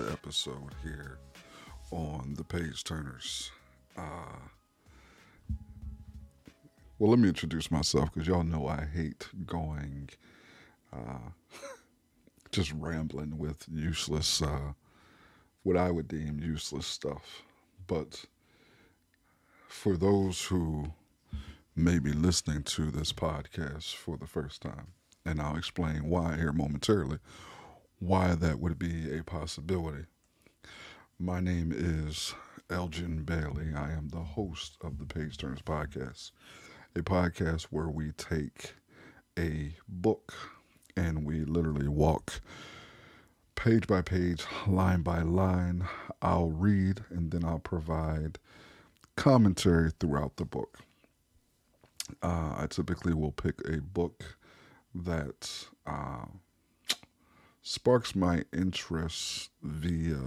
the episode here on the Page Turners. Uh, well, let me introduce myself because y'all know I hate going, uh, just rambling with useless, uh, what I would deem useless stuff. But for those who may be listening to this podcast for the first time, and I'll explain why here momentarily, why that would be a possibility. My name is Elgin Bailey. I am the host of the Page Turns podcast, a podcast where we take a book and we literally walk page by page, line by line. I'll read and then I'll provide commentary throughout the book. Uh, I typically will pick a book that uh, sparks my interest via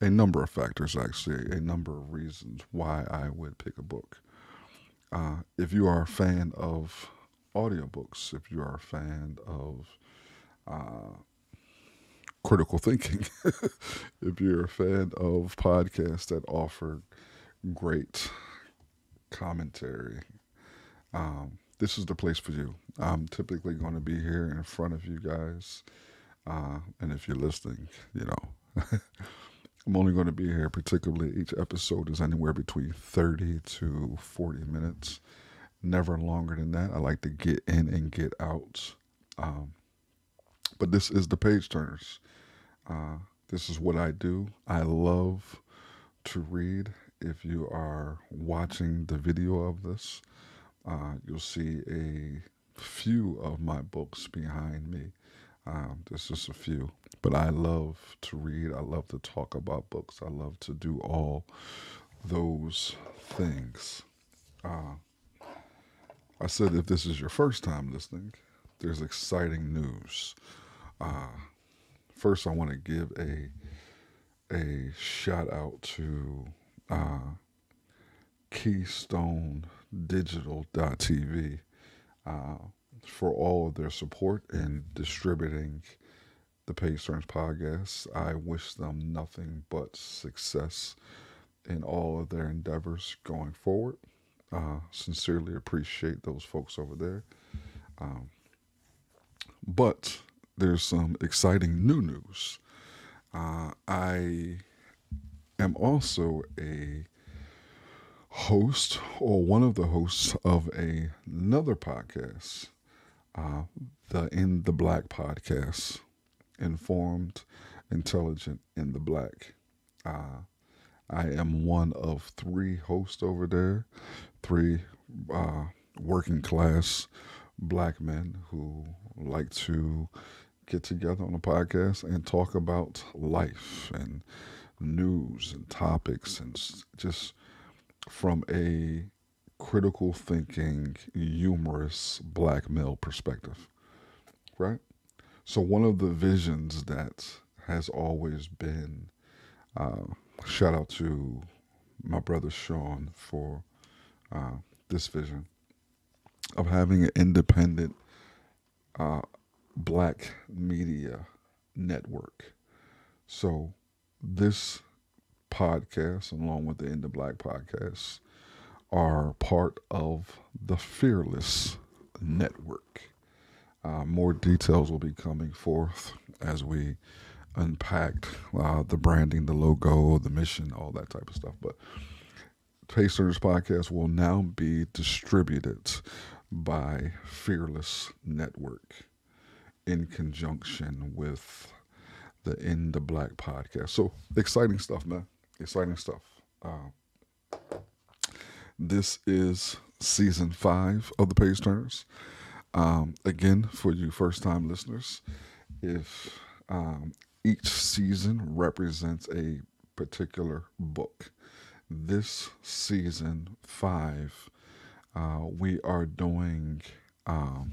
a number of factors, actually, a number of reasons why I would pick a book. Uh, if you are a fan of audiobooks, if you are a fan of uh, critical thinking, if you're a fan of podcasts that offer great commentary, um, this is the place for you. I'm typically going to be here in front of you guys. Uh, and if you're listening, you know, I'm only going to be here, particularly each episode is anywhere between 30 to 40 minutes, never longer than that. I like to get in and get out. Um, but this is the page turners. Uh, this is what I do. I love to read. If you are watching the video of this, uh, you'll see a few of my books behind me. Um, there's just a few, but I love to read. I love to talk about books. I love to do all those things. Uh, I said if this is your first time listening, there's exciting news. Uh, first, I want to give a a shout out to uh, Keystone Digital.tv uh, for all of their support in distributing the Page Turns podcast. I wish them nothing but success in all of their endeavors going forward. Uh, sincerely appreciate those folks over there. Um, but there's some exciting new news. Uh, I am also a host or one of the hosts of a, another podcast, uh, the In the Black podcast, Informed, Intelligent, in the Black. Uh, I am one of three hosts over there, three uh, working class black men who like to get together on a podcast and talk about life and news and topics and just from a critical thinking, humorous black male perspective, right? So, one of the visions that has always been, uh, shout out to my brother Sean for uh, this vision of having an independent uh, black media network. So, this podcast, along with the In the Black podcast, are part of the Fearless Network. Uh, more details will be coming forth as we unpack uh, the branding, the logo, the mission, all that type of stuff. But Turners podcast will now be distributed by Fearless Network in conjunction with the In the Black podcast. So exciting stuff, man exciting stuff. Uh, this is season five of the Page Turners. Um, again, for you first time listeners, if um, each season represents a particular book, this season five, uh, we are doing. Um,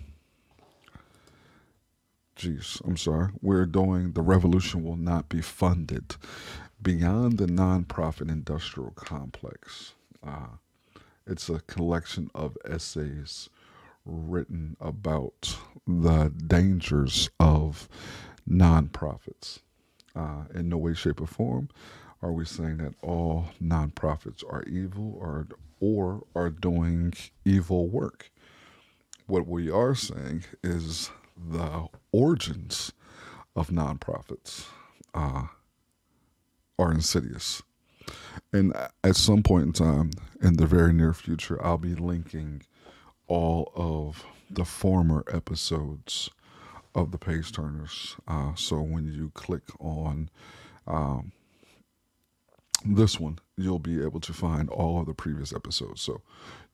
I'm sorry. We're doing The Revolution Will Not Be Funded Beyond the Nonprofit Industrial Complex. Uh, it's a collection of essays written about the dangers of nonprofits. Uh, in no way, shape, or form are we saying that all nonprofits are evil or or are doing evil work. What we are saying is the origins of nonprofits uh, are insidious. And at some point in time, in the very near future, I'll be linking all of the former episodes of the page turners. Uh, so when you click on um, this one, you'll be able to find all of the previous episodes. So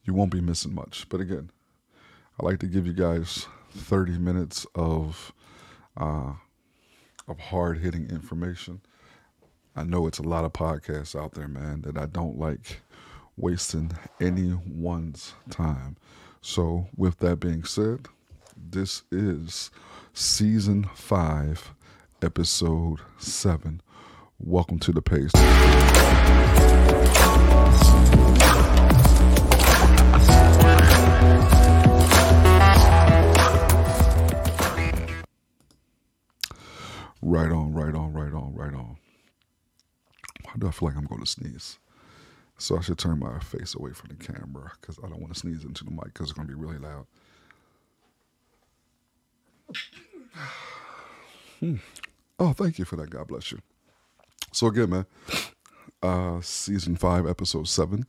you won't be missing much. But again, I like to give you guys 30 minutes of uh, of hard hitting information. I know it's a lot of podcasts out there, man, that I don't like wasting anyone's time. So, with that being said, this is season five, episode seven. Welcome to the page. Right on, right on, right on, right on. Why do I feel like I'm going to sneeze? So I should turn my face away from the camera because I don't want to sneeze into the mic because it's going to be really loud. Hmm. Oh, thank you for that. God bless you. So again, man, uh, season five, episode seven.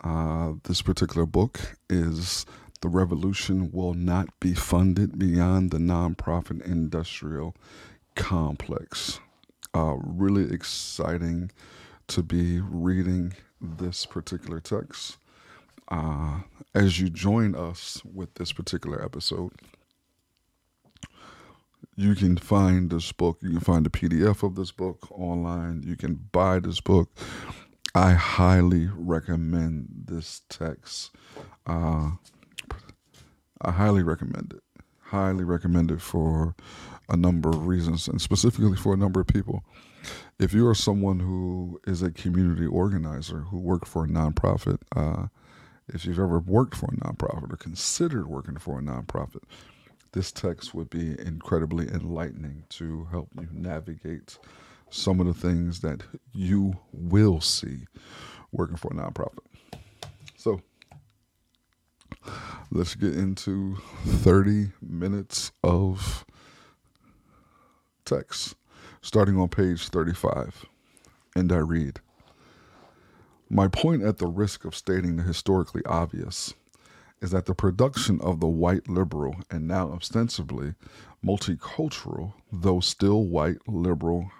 Uh, this particular book is "The Revolution Will Not Be Funded Beyond the Nonprofit Industrial Complex." Uh, really exciting to be reading this particular text. Uh, as you join us with this particular episode, you can find this book. You can find a PDF of this book online. You can buy this book. I highly recommend this text. Uh, I highly recommend it. Highly recommend it for a number of reasons, and specifically for a number of people. If you are someone who is a community organizer who worked for a nonprofit, uh, if you've ever worked for a nonprofit or considered working for a nonprofit, this text would be incredibly enlightening to help you navigate some of the things that you will see working for a nonprofit. So let's get into 30 minutes of text, starting on page 35. And I read My point, at the risk of stating the historically obvious, is that the production of the white liberal and now ostensibly multicultural, though still white liberal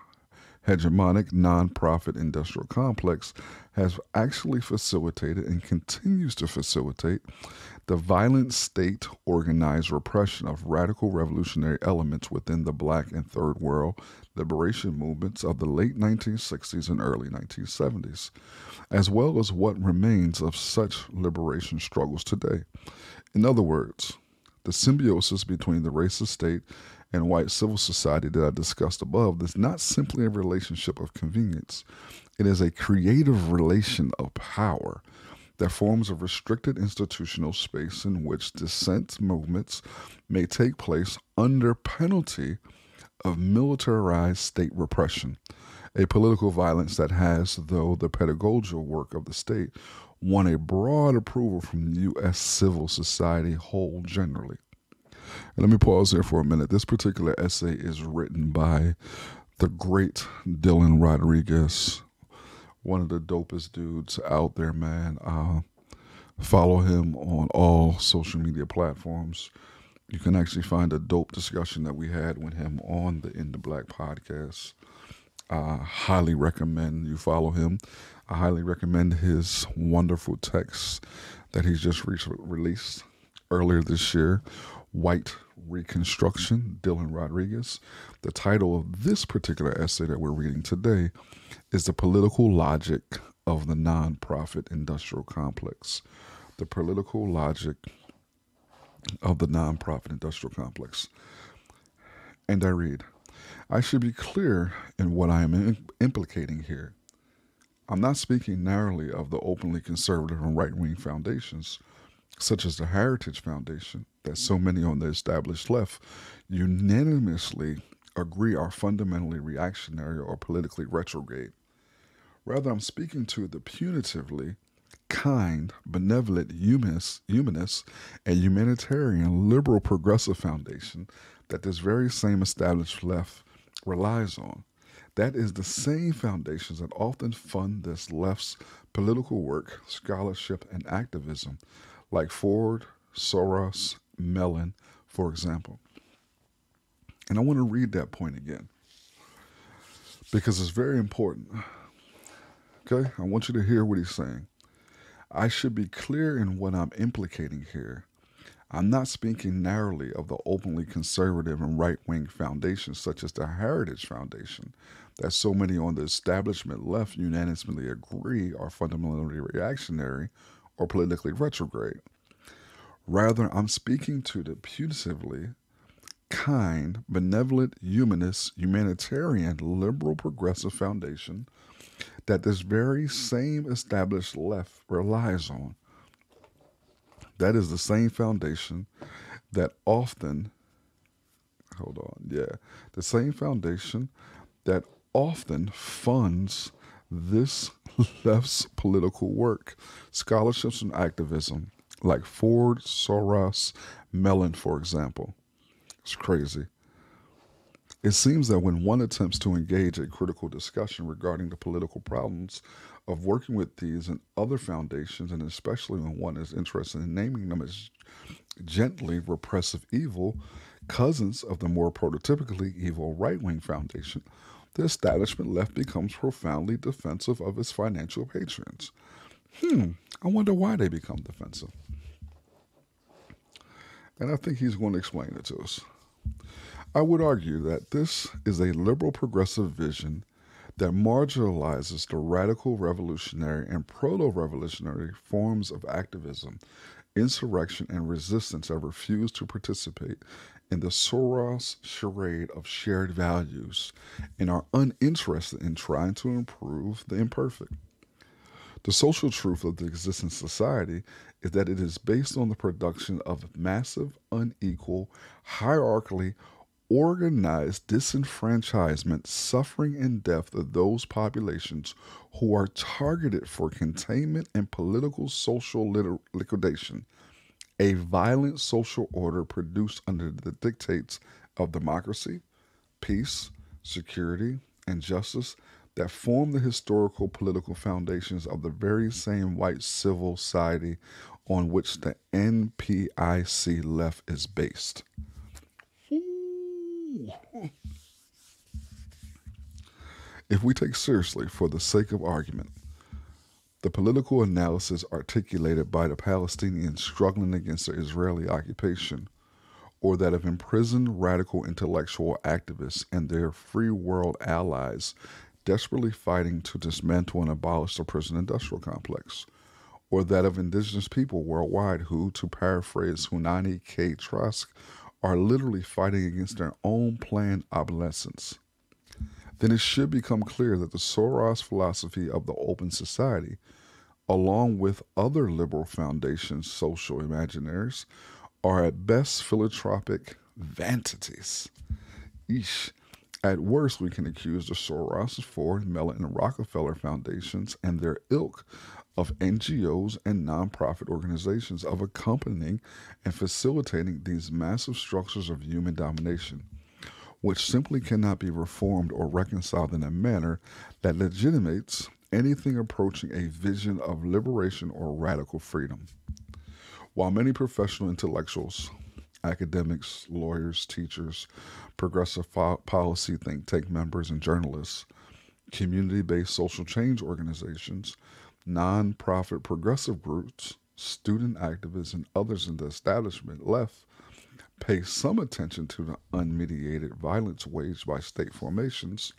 hegemonic nonprofit industrial complex has actually facilitated and continues to facilitate the violent state organized repression of radical revolutionary elements within the black and third world liberation movements of the late 1960s and early 1970s, as well as what remains of such liberation struggles today. In other words, the symbiosis between the racist state and white civil society that I discussed above is not simply a relationship of convenience. It is a creative relation of power that forms a restricted institutional space in which dissent movements may take place under penalty of militarized state repression, a political violence that has, though the pedagogical work of the state, won a broad approval from U.S. civil society whole generally. Let me pause there for a minute. This particular essay is written by the great Dylan Rodriguez, one of the dopest dudes out there, man. Uh, follow him on all social media platforms. You can actually find a dope discussion that we had with him on the In the Black podcast. I highly recommend you follow him. I highly recommend his wonderful text that he's just re- released earlier this year White Reconstruction, Dylan Rodriguez. The title of this particular essay that we're reading today is The Political Logic of the Nonprofit Industrial Complex. The Political Logic of the Nonprofit Industrial Complex. And I read, I should be clear in what I am implicating here. I'm not speaking narrowly of the openly conservative and right wing foundations, such as the Heritage Foundation that so many on the established left unanimously agree are fundamentally reactionary or politically retrograde. Rather, I'm speaking to the punitively kind, benevolent, humanist, and humanitarian liberal progressive foundation that this very same established left relies on. That is the same foundations that often fund this left's political work, scholarship, and activism, like Ford, Soros, Mellon, for example. And I want to read that point again because it's very important. Okay, I want you to hear what he's saying. I should be clear in what I'm implicating here. I'm not speaking narrowly of the openly conservative and right wing foundations, such as the Heritage Foundation, that so many on the establishment left unanimously agree are fundamentally reactionary or politically retrograde. Rather, I'm speaking to the putatively kind, benevolent, humanist, humanitarian, liberal, progressive foundation that this very same established left relies on. That is the same foundation that often, hold on, yeah, the same foundation that often funds this left's political work, scholarships and activism, like Ford, Soros, Mellon, for example. It's crazy. It seems that when one attempts to engage a critical discussion regarding the political problems of working with these and other foundations, and especially when one is interested in naming them as gently repressive evil, cousins of the more prototypically evil right wing foundation, the establishment left becomes profoundly defensive of its financial patrons. Hmm, I wonder why they become defensive. And I think he's going to explain it to us. I would argue that this is a liberal progressive vision that marginalizes the radical revolutionary and proto revolutionary forms of activism, insurrection, and resistance that refuse to participate in the Soros charade of shared values and are uninterested in trying to improve the imperfect. The social truth of the existing society is that it is based on the production of massive, unequal, hierarchically organized disenfranchisement, suffering, and death of those populations who are targeted for containment and political social liquidation, a violent social order produced under the dictates of democracy, peace, security, and justice that form the historical political foundations of the very same white civil society on which the NPIC left is based. If we take seriously, for the sake of argument, the political analysis articulated by the Palestinians struggling against the Israeli occupation, or that of imprisoned radical intellectual activists and their free world allies desperately fighting to dismantle and abolish the prison industrial complex, or that of indigenous people worldwide who, to paraphrase Haunani-Kay Trask, are literally fighting against their own planned obsolescence, then it should become clear that the Soros philosophy of the open society, along with other liberal foundations' social imaginaries, are at best philanthropic vanities. Eesh. At worst, we can accuse the Soros, Ford, Mellon, and Rockefeller foundations and their ilk of NGOs and nonprofit organizations of accompanying and facilitating these massive structures of human domination, which simply cannot be reformed or reconciled in a manner that legitimates anything approaching a vision of liberation or radical freedom. While many professional intellectuals, academics, lawyers, teachers, progressive policy think tank members, and journalists, community based social change organizations, nonprofit progressive groups, student activists, and others in the establishment left pay some attention to the unmediated violence waged by state formations,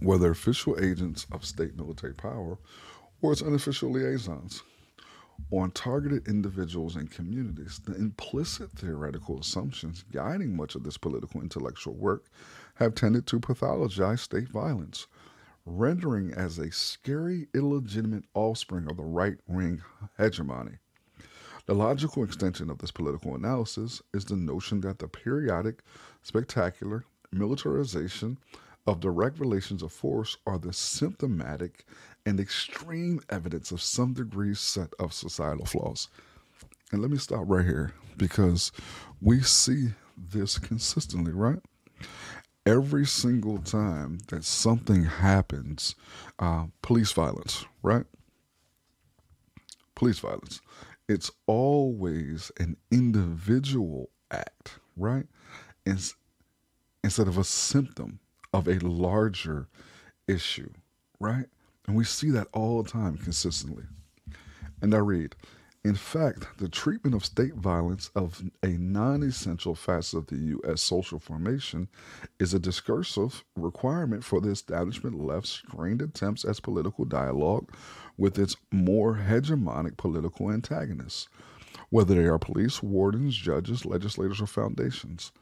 whether official agents of state military power or its unofficial liaisons, on targeted individuals and communities. The implicit theoretical assumptions guiding much of this political intellectual work have tended to pathologize state violence rendering as a scary, illegitimate offspring of the right wing hegemony. The logical extension of this political analysis is the notion that the periodic, spectacular militarization of direct relations of force are the symptomatic and extreme evidence of some degree set of societal flaws. And let me stop right here because we see this consistently, right? Every single time that something happens, uh, police violence, right? Police violence. It's always an individual act, right? Instead of a symptom of a larger issue, right? And we see that all the time consistently. And I read, in fact, the treatment of state violence of a non essential facet of the U.S. social formation is a discursive requirement for the establishment left's strained attempts at political dialogue with its more hegemonic political antagonists, whether they are police, wardens, judges, legislators, or foundations.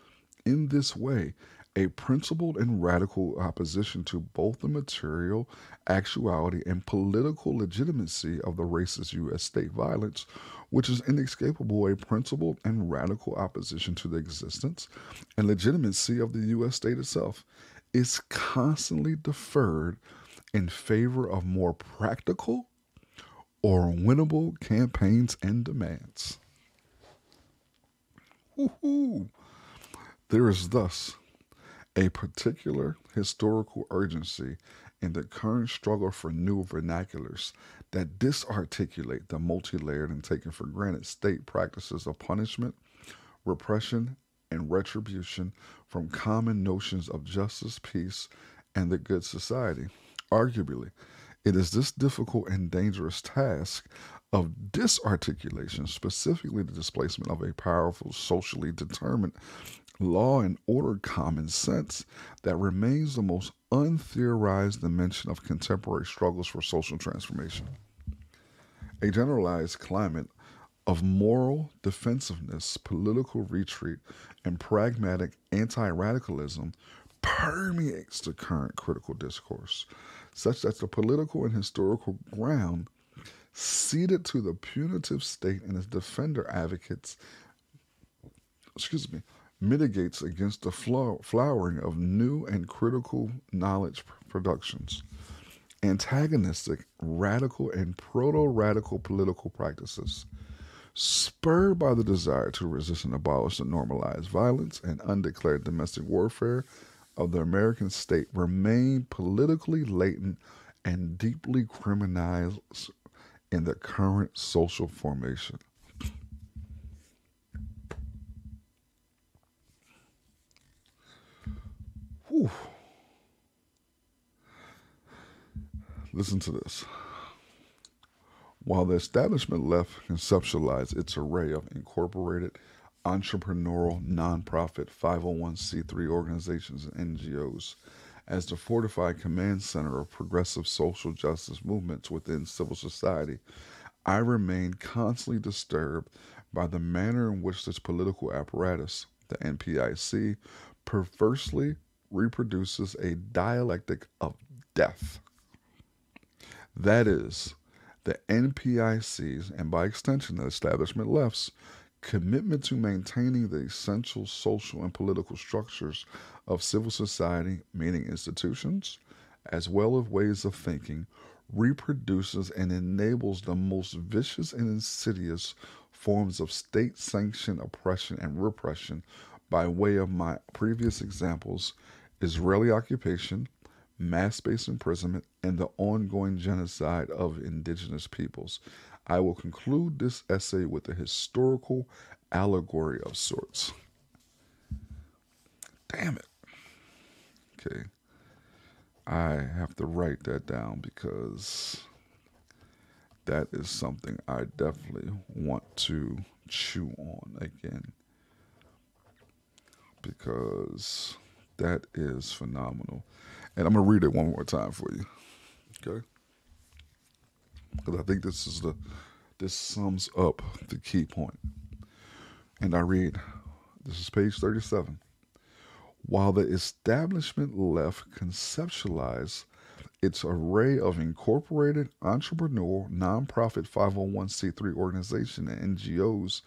In this way, a principled and radical opposition to both the material actuality and political legitimacy of the racist U.S. state violence, which is inescapable a principled and radical opposition to the existence and legitimacy of the U.S. state itself, is constantly deferred in favor of more practical or winnable campaigns and demands. Woo-hoo. There is thus a particular historical urgency in the current struggle for new vernaculars that disarticulate the multi layered and taken for granted state practices of punishment, repression, and retribution from common notions of justice, peace, and the good society. Arguably, it is this difficult and dangerous task of disarticulation, specifically the displacement of a powerful, socially determined law and order common sense that remains the most untheorized dimension of contemporary struggles for social transformation. A generalized climate of moral defensiveness, political retreat, and pragmatic anti radicalism permeates the current critical discourse, such that the political and historical ground ceded to the punitive state and its defender advocates, excuse me, mitigates against the flowering of new and critical knowledge productions. Antagonistic, radical, and proto radical political practices, spurred by the desire to resist and abolish the normalized violence and undeclared domestic warfare of the American state, remain politically latent and deeply criminalized in the current social formation. Whew. Listen to this. While the establishment left conceptualized its array of incorporated entrepreneurial, nonprofit, 501c3 organizations and NGOs as the fortified command center of progressive social justice movements within civil society, I remain constantly disturbed by the manner in which this political apparatus, the NPIC, perversely reproduces a dialectic of death. That is, the NPIC's, and by extension, the establishment left's, commitment to maintaining the essential social and political structures of civil society, meaning institutions, as well as ways of thinking, reproduces and enables the most vicious and insidious forms of state sanctioned oppression and repression by way of my previous examples Israeli occupation, mass based imprisonment, and the ongoing genocide of indigenous peoples. I will conclude this essay with a historical allegory of sorts. Damn it. Okay. I have to write that down because that is something I definitely want to chew on again. Because that is phenomenal. And I'm going to read it one more time for you. Okay? Because I think this is the this sums up the key point. And I read, this is page 37. While the establishment left conceptualized its array of incorporated entrepreneurial nonprofit 501c3 organization and NGOs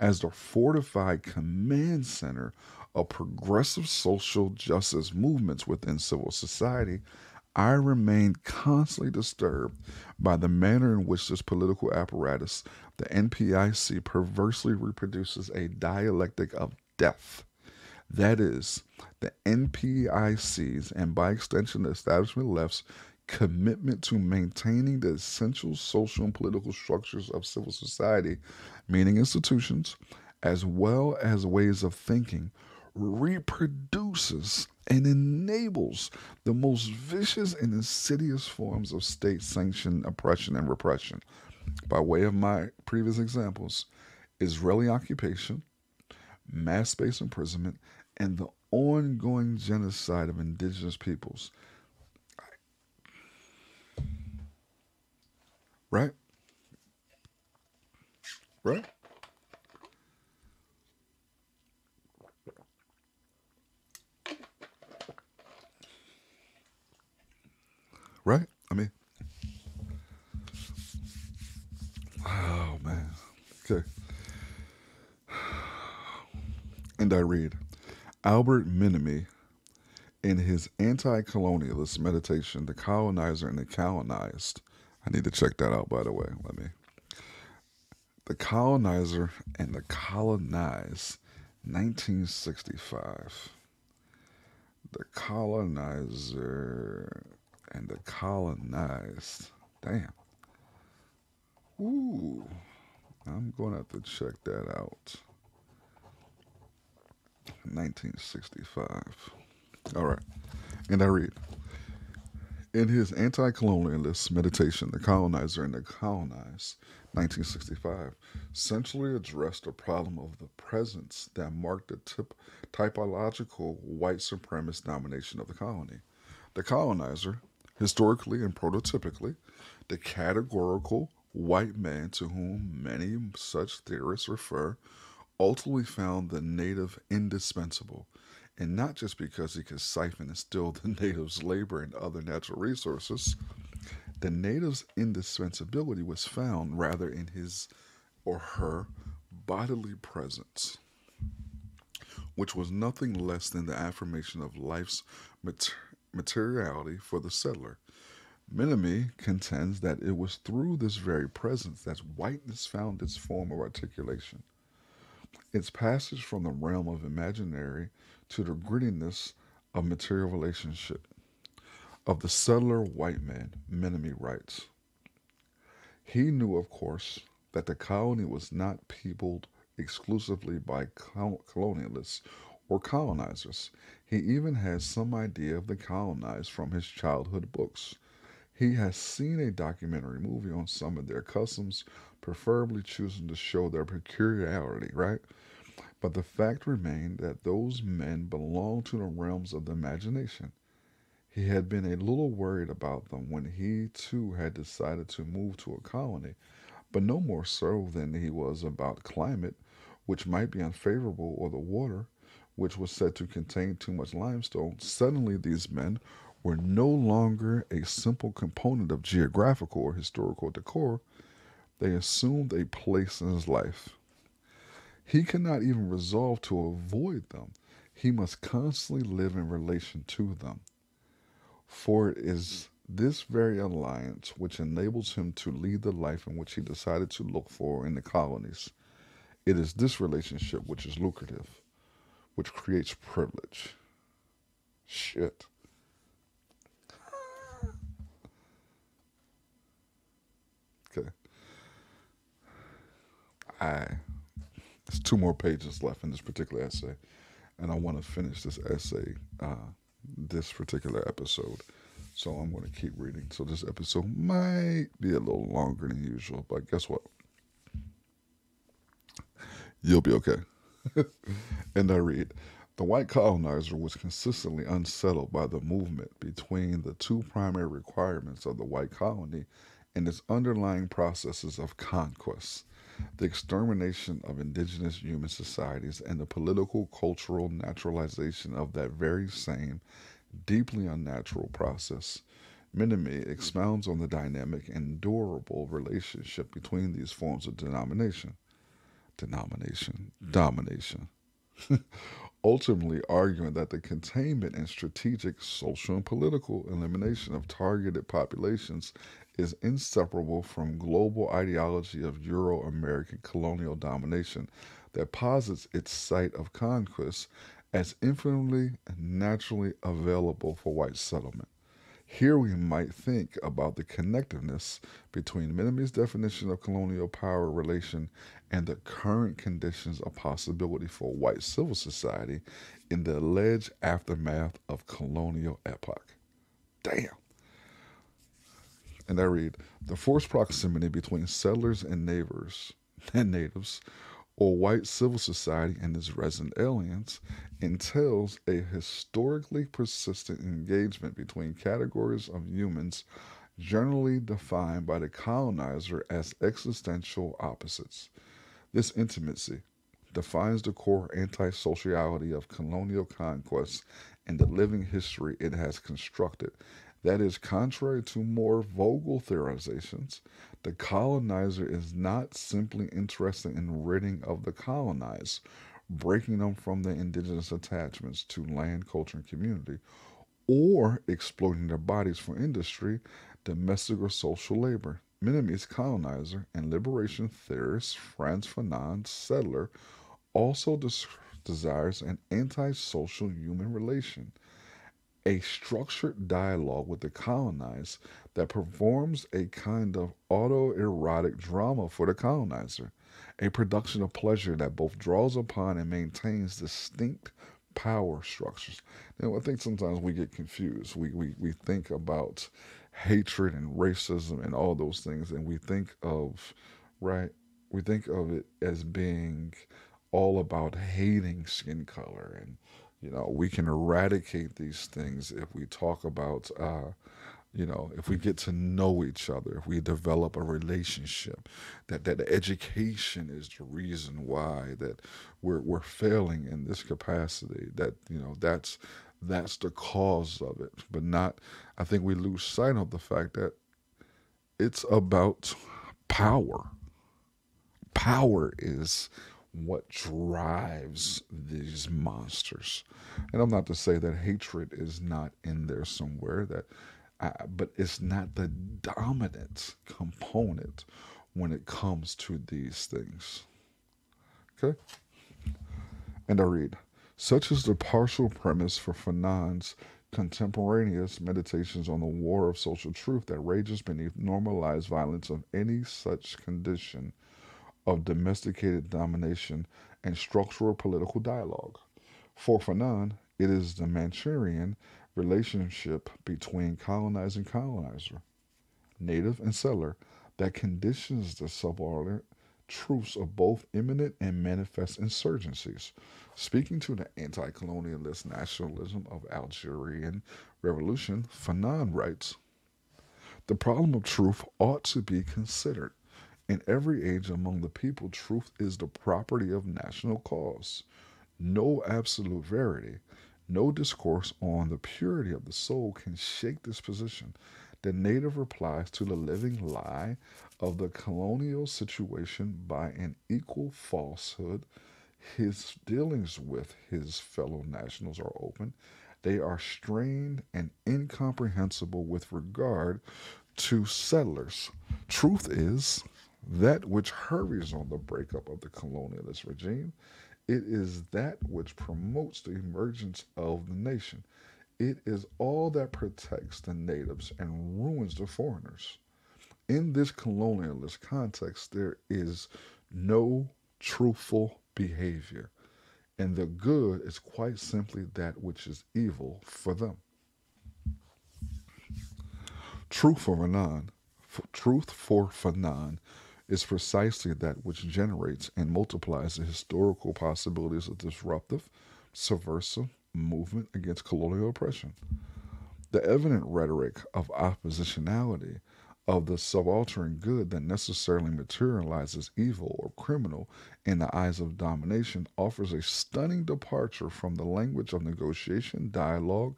as the fortified command center of progressive social justice movements within civil society, I remain constantly disturbed by the manner in which this political apparatus, the NPIC, perversely reproduces a dialectic of death. That is, the NPIC's and by extension the establishment left's commitment to maintaining the essential social and political structures of civil society, meaning institutions, as well as ways of thinking, reproduces and enables the most vicious and insidious forms of state sanctioned oppression and repression. By way of my previous examples, Israeli occupation, mass based imprisonment, and the ongoing genocide of indigenous peoples. Right? Right? Right? I mean, oh man. Okay. And I read Albert Memmi in his anti colonialist meditation, The Colonizer and the Colonized. I need to check that out, by the way. Let me. The Colonizer and the Colonized, 1965. The Colonizer and the Colonized. Damn. Ooh. I'm going to have to check that out. 1965. All right. And I read In his anti colonialist meditation, The Colonizer and the Colonized, 1965, centrally addressed the problem of the presence that marked the typological white supremacist domination of the colony. The colonizer, historically and prototypically, the categorical white man to whom many such theorists refer, ultimately found the native indispensable, and not just because he could siphon and steal the native's labor and other natural resources. The native's indispensability was found rather in his or her bodily presence, which was nothing less than the affirmation of life's mater- materiality for the settler. Memmi contends that it was through this very presence that whiteness found its form of articulation. Its passage from the realm of imaginary to the grittiness of material relationship. Of the settler white man, Memmi writes, he knew, of course, that the colony was not peopled exclusively by colonialists or colonizers. He even has some idea of the colonized from his childhood books. He has seen a documentary movie on some of their customs, preferably choosing to show their peculiarity, right? But the fact remained that those men belonged to the realms of the imagination. He had been a little worried about them when he too had decided to move to a colony, but no more so than he was about climate, which might be unfavorable, or the water, which was said to contain too much limestone. Suddenly, these men were no longer a simple component of geographical or historical decor, they assumed a place in his life. He cannot even resolve to avoid them. He must constantly live in relation to them. For it is this very alliance which enables him to lead the life in which he decided to look for in the colonies. It is this relationship which is lucrative, which creates privilege. Shit. Okay. I there's two more pages left in this particular essay, and I want to finish this essay, uh, this particular episode. So I'm going to keep reading. So this episode might be a little longer than usual, but guess what? You'll be okay. and I read The white colonizer was consistently unsettled by the movement between the two primary requirements of the white colony and its underlying processes of conquest the extermination of indigenous human societies, and the political cultural naturalization of that very same deeply unnatural process. Memmi expounds on the dynamic and durable relationship between these forms of denomination, denomination, mm. domination. ultimately arguing that the containment and strategic social and political elimination of targeted populations is inseparable from global ideology of Euro-American colonial domination that posits its site of conquest as infinitely and naturally available for white settlement. Here we might think about the connectiveness between Memmi's definition of colonial power relation and the current conditions of possibility for white civil society in the alleged aftermath of colonial epoch. Damn. And I read the forced proximity between settlers and neighbors and natives or white civil society and its resident aliens entails a historically persistent engagement between categories of humans generally defined by the colonizer as existential opposites. This intimacy defines the core anti-sociality of colonial conquest and the living history it has constructed. That is, contrary to more Vogel theorizations, the colonizer is not simply interested in ridding of the colonized, breaking them from their indigenous attachments to land, culture, and community, or exploiting their bodies for industry, domestic, or social labor. Memmi's colonizer and liberation theorist Frantz Fanon, settler, also des- desires an antisocial human relation a structured dialogue with the colonized that performs a kind of autoerotic drama for the colonizer, a production of pleasure that both draws upon and maintains distinct power structures. Now, I think sometimes we get confused. We, we, we think about hatred and racism and all those things, and we think of, right, we think of it as being all about hating skin color and you know, we can eradicate these things if we talk about, uh, you know, if we get to know each other, if we develop a relationship, that that education is the reason why that we're we're failing in this capacity. That you know, that's that's the cause of it. But not, I think we lose sight of the fact that it's about power. Power is what drives these monsters. And I'm not to say that hatred is not in there somewhere, that, uh, but it's not the dominant component when it comes to these things. Okay? And I read, such is the partial premise for Fanon's contemporaneous meditations on the war of social truth that rages beneath normalized violence of any such condition of domesticated domination and structural political dialogue. For Fanon, it is the Manichean relationship between colonizing colonizer, native and settler, that conditions the subordinate truths of both imminent and manifest insurgencies. Speaking to the anti colonialist nationalism of Algerian revolution, Fanon writes The problem of truth ought to be considered in every age among the people, truth is the property of national cause. No absolute verity, no discourse on the purity of the soul can shake this position. The native replies to the living lie of the colonial situation by an equal falsehood. His dealings with his fellow nationals are open. They are strained and incomprehensible with regard to settlers. Truth is, that which hurries on the breakup of the colonialist regime. It is that which promotes the emergence of the nation. It is all that protects the natives and ruins the foreigners. In this colonialist context, there is no truthful behavior, and the good is quite simply that which is evil for them. Truth for Fanon, truth for Fanon is precisely that which generates and multiplies the historical possibilities of disruptive, subversive movement against colonial oppression. The evident rhetoric of oppositionality of the subaltern good that necessarily materializes evil or criminal in the eyes of domination offers a stunning departure from the language of negotiation, dialogue,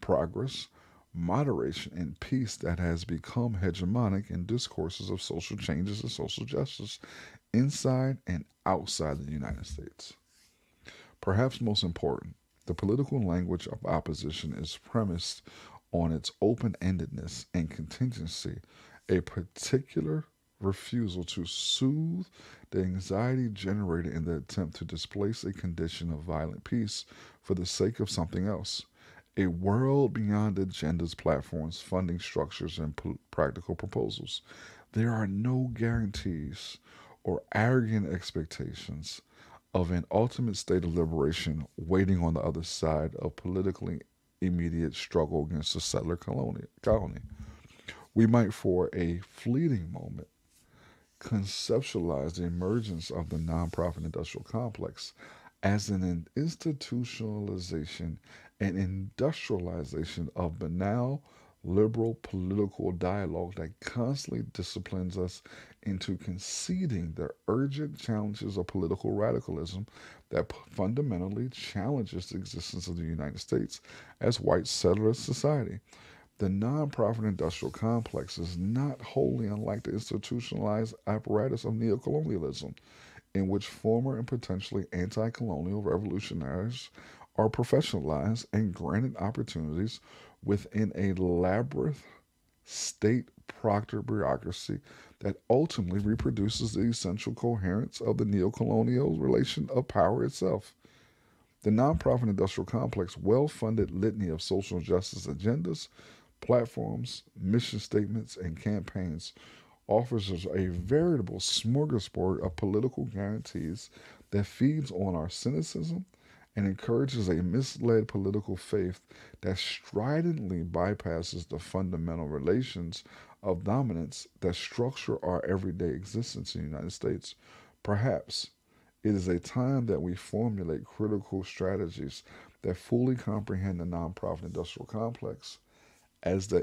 progress, moderation, and peace that has become hegemonic in discourses of social changes and social justice inside and outside the United States. Perhaps most important, the political language of opposition is premised on its open endedness and contingency, a particular refusal to soothe the anxiety generated in the attempt to displace a condition of violent peace for the sake of something else. A world beyond agendas, platforms, funding structures, and practical proposals. There are no guarantees or arrogant expectations of an ultimate state of liberation waiting on the other side of politically immediate struggle against the settler colony. We might, for a fleeting moment, conceptualize the emergence of the nonprofit industrial complex as an institutionalization and industrialization of banal liberal political dialogue that constantly disciplines us into conceding the urgent challenges of political radicalism that fundamentally challenges the existence of the United States as white settler society. The nonprofit industrial complex is not wholly unlike the institutionalized apparatus of neocolonialism, in which former and potentially anti colonial revolutionaries are professionalized and granted opportunities within a labyrinth state proctor bureaucracy that ultimately reproduces the essential coherence of the neocolonial relation of power itself. The nonprofit industrial complex well funded litany of social justice agendas platforms, mission statements, and campaigns offers us a veritable smorgasbord of political guarantees that feeds on our cynicism and encourages a misled political faith that stridently bypasses the fundamental relations of dominance that structure our everyday existence in the United States. Perhaps it is a time that we formulate critical strategies that fully comprehend the nonprofit industrial complex as the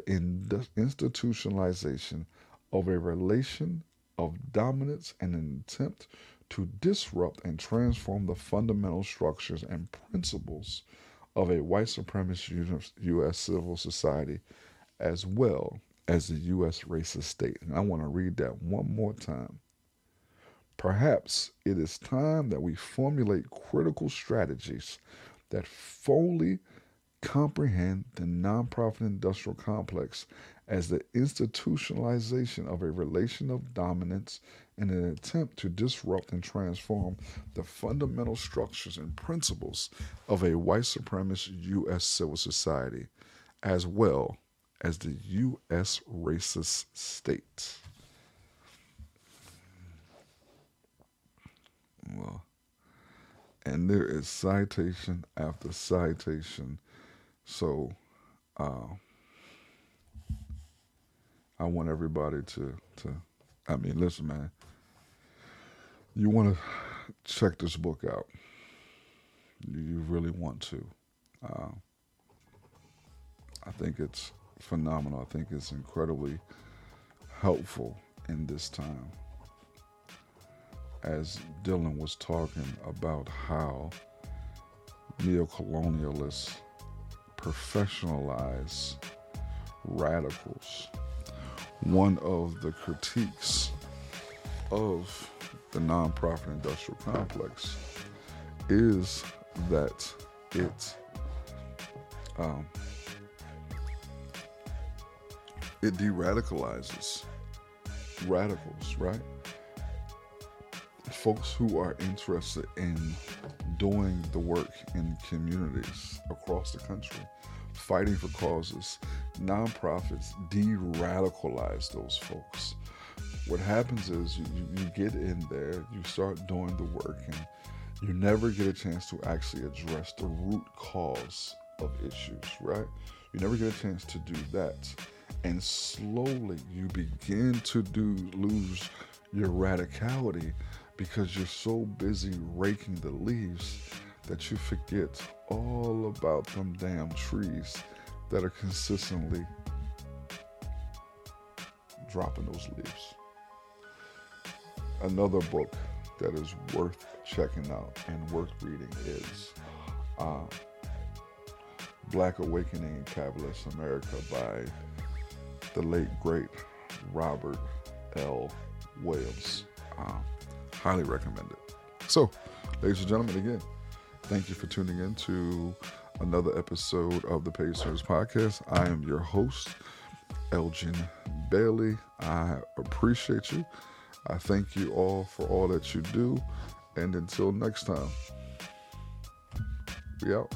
institutionalization of a relation of dominance and an attempt to disrupt and transform the fundamental structures and principles of a white supremacist U.S. civil society as well as a U.S. racist state. And I want to read that one more time. Perhaps it is time that we formulate critical strategies that fully comprehend the nonprofit industrial complex as the institutionalization of a relation of dominance in an attempt to disrupt and transform the fundamental structures and principles of a white supremacist U.S. civil society, as well as the U.S. racist state. Well, and there is citation after citation so, uh, I want everybody to to. I mean, listen, man. You want to check this book out. You really want to. Uh, I think it's phenomenal. I think it's incredibly helpful in this time. As Dylan was talking about how neocolonialists professionalize radicals. One of the critiques of the nonprofit industrial complex is that it um, it de-radicalizes radicals, right? Folks who are interested in doing the work in communities across the country, fighting for causes. Nonprofits de radicalize those folks. What happens is you, you get in there, you start doing the work, and you never get a chance to actually address the root cause of issues, right? You never get a chance to do that. And slowly you begin to do lose your radicality because you're so busy raking the leaves that you forget all about them damn trees that are consistently dropping those leaves. Another book that is worth checking out and worth reading is uh, Black Awakening in Capitalist America by the late, great Robert L. Williams. Highly recommend it. So, ladies and gentlemen, again, thank you for tuning in to another episode of the Pacers Podcast. I am your host, Elgin Bailey. I appreciate you. I thank you all for all that you do. And until next time, we out.